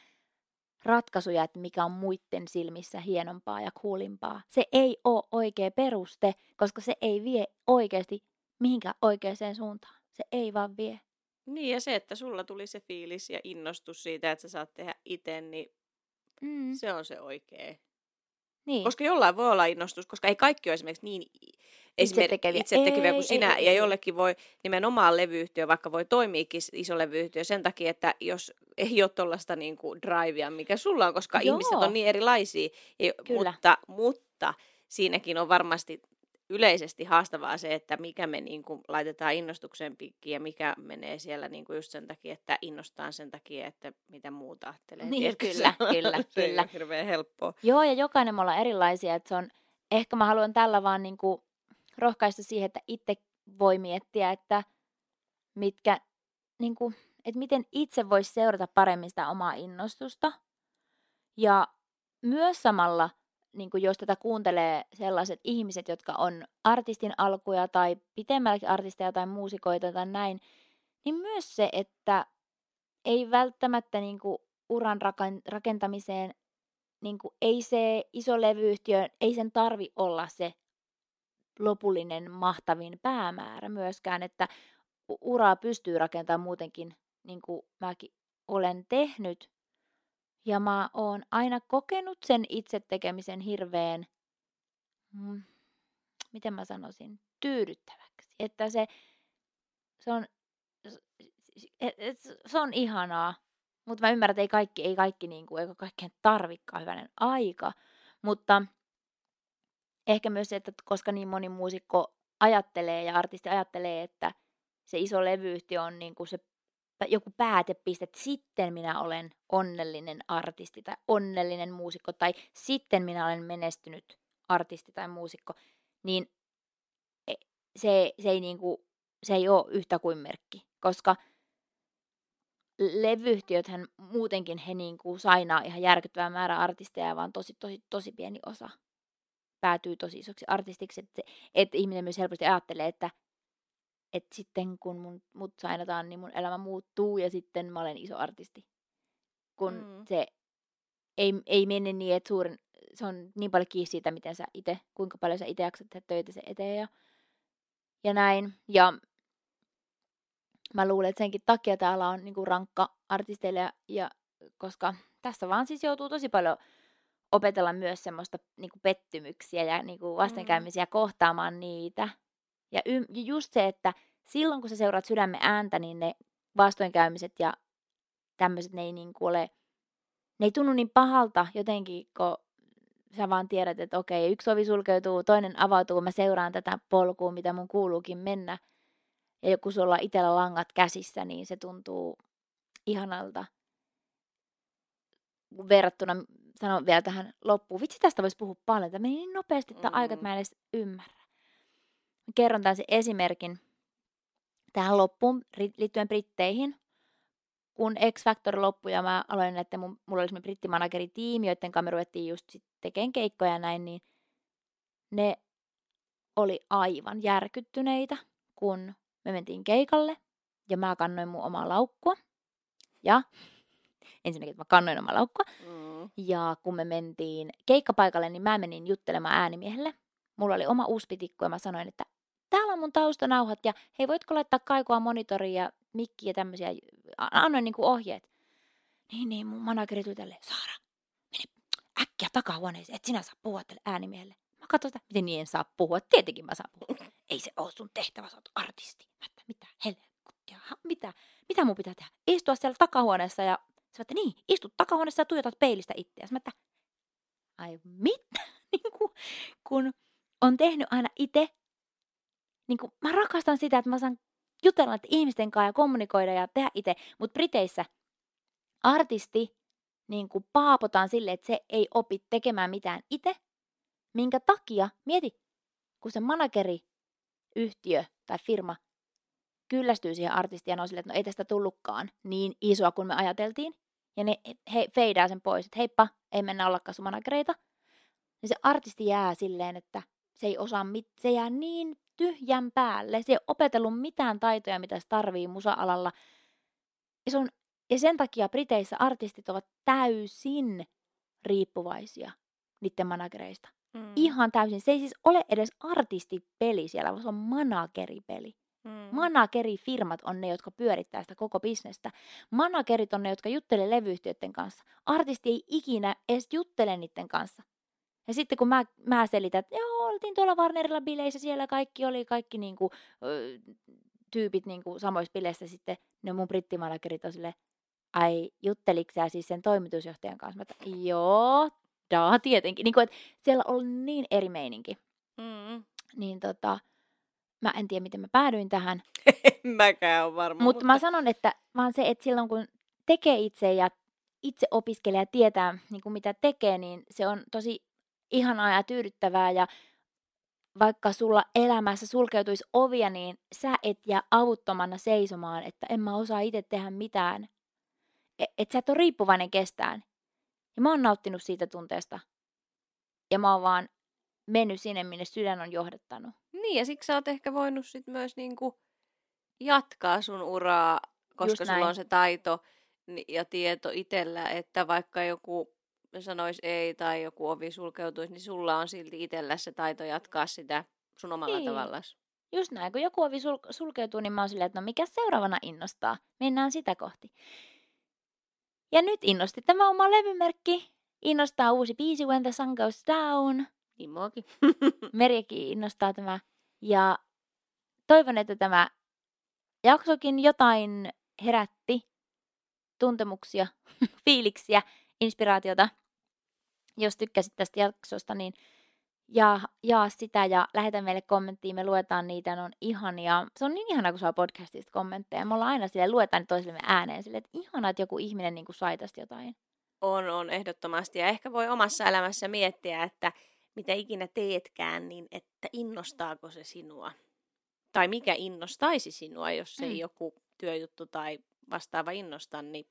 ratkaisuja, että mikä on muiden silmissä hienompaa ja kuulimpaa. Se ei ole oikea peruste, koska se ei vie oikeasti mihinkään oikeaan suuntaan. Se ei vaan vie. Niin ja se, että sulla tuli se fiilis ja innostus siitä, että sä saat tehdä itse, niin Mm. se on se oikea. Niin. Koska jollain voi olla innostus, koska ei kaikki ole esimerkiksi niin esimerkiksi Itsetekeviä. itsetekeviä kuin Ei, sinä. ei, ja jollekin voi nimenomaan levyyhtiö, vaikka voi toimiikin iso levyyhtiö sen takia, että jos ei ole tuollaista niin kuin drivea, mikä sulla on, koska Joo. ihmiset on niin erilaisia. Ja, Kyllä. mutta, mutta siinäkin on varmasti yleisesti haastavaa se, että mikä me niin kuin laitetaan innostuksen piikkiin ja mikä menee siellä niin kuin just sen takia, että innostaan sen takia, että mitä muuta ajattelee. Niin, Tiedätkö, kyllä, kyllä, se kyllä. hirveän helppoa. Joo, ja jokainen me ollaan erilaisia. Että se on, ehkä mä haluan tällä vaan niinku rohkaista siihen, että itse voi miettiä, että mitkä, niinku, että miten itse voisi seurata paremmin sitä omaa innostusta. Ja myös samalla, niin jos tätä kuuntelee sellaiset ihmiset, jotka on artistin alkuja tai pitemmälläkin artisteja tai muusikoita tai näin, niin myös se, että ei välttämättä niin kuin uran rakentamiseen, niin kuin ei se iso levyyhtiö, ei sen tarvi olla se lopullinen mahtavin päämäärä myöskään, että uraa pystyy rakentamaan muutenkin, niin kuin mäkin olen tehnyt. Ja mä oon aina kokenut sen itse tekemisen hirveän, mm, miten mä sanoisin, tyydyttäväksi. Että se, se on, et- et se on ihanaa, mutta mä ymmärrän, että ei kaikki, ei kaikki niin kuin, eikä kaikkeen tarvikaan hyvänen aika. Mutta ehkä myös se, että koska niin moni muusikko ajattelee ja artisti ajattelee, että se iso levyyhtiö on niin kuin se joku päätepiste, että sitten minä olen onnellinen artisti tai onnellinen muusikko tai sitten minä olen menestynyt artisti tai muusikko, niin e- se, se, ei, niinku, se ei ole yhtä kuin merkki, koska levyyhtiöthän muutenkin he niinku sainaa ihan järkyttävää määrä artisteja, vaan tosi, tosi, tosi pieni osa päätyy tosi isoksi artistiksi, että, se, että ihminen myös helposti ajattelee, että, että sitten kun mun, mut sainataan, niin mun elämä muuttuu ja sitten mä olen iso artisti. Kun Mm. mm. se ei, ei mene niin, että suurin, se on niin paljon kiinni siitä, miten sä itse, kuinka paljon sä itse jaksat tehdä töitä sen eteen ja, ja näin. Ja mä luulen, että senkin takia täällä on niinku rankka artisteille, ja, ja, koska tässä vaan siis joutuu tosi paljon opetella myös semmoista niinku pettymyksiä ja niinku vastenkäymisiä kohtaamaan niitä. Ja, y- ja just se, että silloin kun sä seuraat sydämen ääntä, niin ne vastoinkäymiset ja tämmöiset, ne ei niinku ole, ne ei tunnu niin pahalta jotenkin, kun sä vaan tiedät, että okei, yksi ovi sulkeutuu, toinen avautuu, mä seuraan tätä polkua, mitä mun kuuluukin mennä. Ja kun sulla on itsellä langat käsissä, niin se tuntuu ihanalta. Verrattuna, sanon vielä tähän loppuun, vitsi tästä voisi puhua paljon, tämä meni niin nopeasti tämä aika, että mä en edes ymmärrä. Kerron tämän esimerkin tähän loppuun liittyen Britteihin. Kun X Factor loppui ja mä aloin, että mun, mulla oli brittimanageri-tiimi, joiden kanssa me ruvettiin just sit tekemään keikkoja ja näin, niin ne oli aivan järkyttyneitä, kun me mentiin keikalle ja mä kannoin mun omaa laukkua. Ja ensinnäkin, että mä kannoin omaa laukkua. Mm. Ja kun me mentiin keikkapaikalle, niin mä menin juttelemaan äänimiehelle. Mulla oli oma uuspitikku ja mä sanoin, että täällä on mun taustanauhat ja hei voitko laittaa kaikua monitoriin ja mikki ja tämmöisiä. Annoin niinku ohjeet. Niin, niin, mun manageri tuli tälleen, Saara, mene äkkiä takahuoneeseen, et sinä saa puhua tälle äänimiehelle. Mä katsoin sitä, miten niin en saa puhua. Tietenkin mä saan puhua. Ei se ole sun tehtävä, sä oot artisti. Mä että mitä helkuttia, mitä, mitä mun pitää tehdä? Istua siellä takahuoneessa ja sä että niin, istut takahuoneessa ja tuijotat peilistä itseäsi. Mä että, ai mitä? niin kuin, kun on tehnyt aina itse, niin kuin, mä rakastan sitä, että mä saan jutella ihmisten kanssa ja kommunikoida ja tehdä itse. Mutta Briteissä artisti niin kuin paapotaan sille, että se ei opi tekemään mitään itse, minkä takia, mieti, kun se manageri, yhtiö tai firma kyllästyy siihen artistiin ja on silleen, että no ei tästä tullutkaan niin isoa kuin me ajateltiin. Ja ne he, feidaa sen pois, että heippa, ei mennä ollakaan sun. Niin se artisti jää silleen, että se ei osaa, mit, se jää niin tyhjän päälle. Se ei ole opetellut mitään taitoja, mitä se tarvii musa-alalla. Ja, se on, ja sen takia Briteissä artistit ovat täysin riippuvaisia niiden managereista. Mm. Ihan täysin. Se ei siis ole edes artistipeli siellä, vaan se on manageripeli. Mm. Managerifirmat on ne, jotka pyörittää sitä koko bisnestä. Managerit on ne, jotka juttelee levyyhtiöiden kanssa. Artisti ei ikinä edes juttele niiden kanssa. Ja sitten kun mä, mä selitän, että joo, oltiin tuolla Warnerilla bileissä, siellä kaikki oli, kaikki niinku, ö, tyypit niinku samoissa bileissä, sitten ne mun brittimanagerit on silleen, ai jutteliko sä siis sen toimitusjohtajan kanssa? Mä että, joo, daa, tietenkin. Niin kuin, että siellä on niin eri meininki. Mm. Niin tota, mä en tiedä, miten mä päädyin tähän. en mäkään ole varma. Mut mutta mä sanon, että vaan se, että silloin kun tekee itse ja itse opiskelee ja tietää, niin kuin mitä tekee, niin se on tosi ihanaa ja tyydyttävää ja vaikka sulla elämässä sulkeutuisi ovia, niin sä et jää avuttomana seisomaan, että en mä osaa itse tehdä mitään. E, että sä et ole riippuvainen kestään. Ja mä oon nauttinut siitä tunteesta. Ja mä oon vaan mennyt sinne, minne sydän on johdattanut. Niin, ja siksi sä oot ehkä voinut sit myös niinku jatkaa sun uraa, koska sulla on se taito ja tieto itsellä, että vaikka joku sanoisi ei tai joku ovi sulkeutuisi, niin sulla on silti itsellä se taito jatkaa sitä sun omalla niin. tavallaan. Just näin, kun joku ovi sul- sulkeutuu, niin mä oon silleen, että no mikä seuraavana innostaa? Mennään sitä kohti. Ja nyt innosti tämä oma levymerkki. Innostaa uusi biisi When the Sun Goes Down. Niin muakin. Merjekin innostaa tämä. Ja toivon, että tämä jaksokin jotain herätti tuntemuksia, fiiliksiä, inspiraatiota. Jos tykkäsit tästä jaksosta, niin ja jaa sitä ja lähetä meille kommenttia, me luetaan niitä, ne on ihania. Se on niin ihana, kun saa podcastista kommentteja. Me ollaan aina sille luetaan toisillemme ääneen sille, että ihanaa, että joku ihminen niin kuin sai tästä jotain. On, on, ehdottomasti. Ja ehkä voi omassa elämässä miettiä, että mitä ikinä teetkään, niin että innostaako se sinua. Tai mikä innostaisi sinua, jos mm. ei joku työjuttu tai vastaava innosta, niin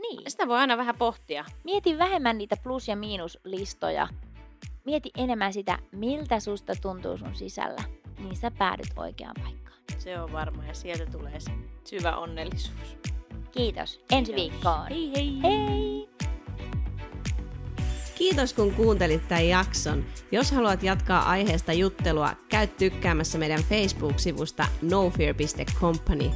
niin. Sitä voi aina vähän pohtia. Mieti vähemmän niitä plus- ja miinuslistoja Mieti enemmän sitä, miltä susta tuntuu sun sisällä, niin sä päädyt oikeaan paikkaan. Se on varma ja sieltä tulee se syvä onnellisuus. Kiitos. Ensi viikkoon. Hei hei. Hei. Kiitos kun kuuntelit tämän jakson. Jos haluat jatkaa aiheesta juttelua, käy tykkäämässä meidän Facebook-sivusta nofear.company.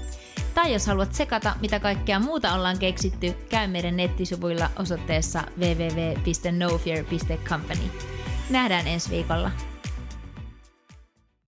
Tai jos haluat sekata, mitä kaikkea muuta ollaan keksitty, käy meidän nettisivuilla osoitteessa www.nofear.company. Nähdään ensi viikolla.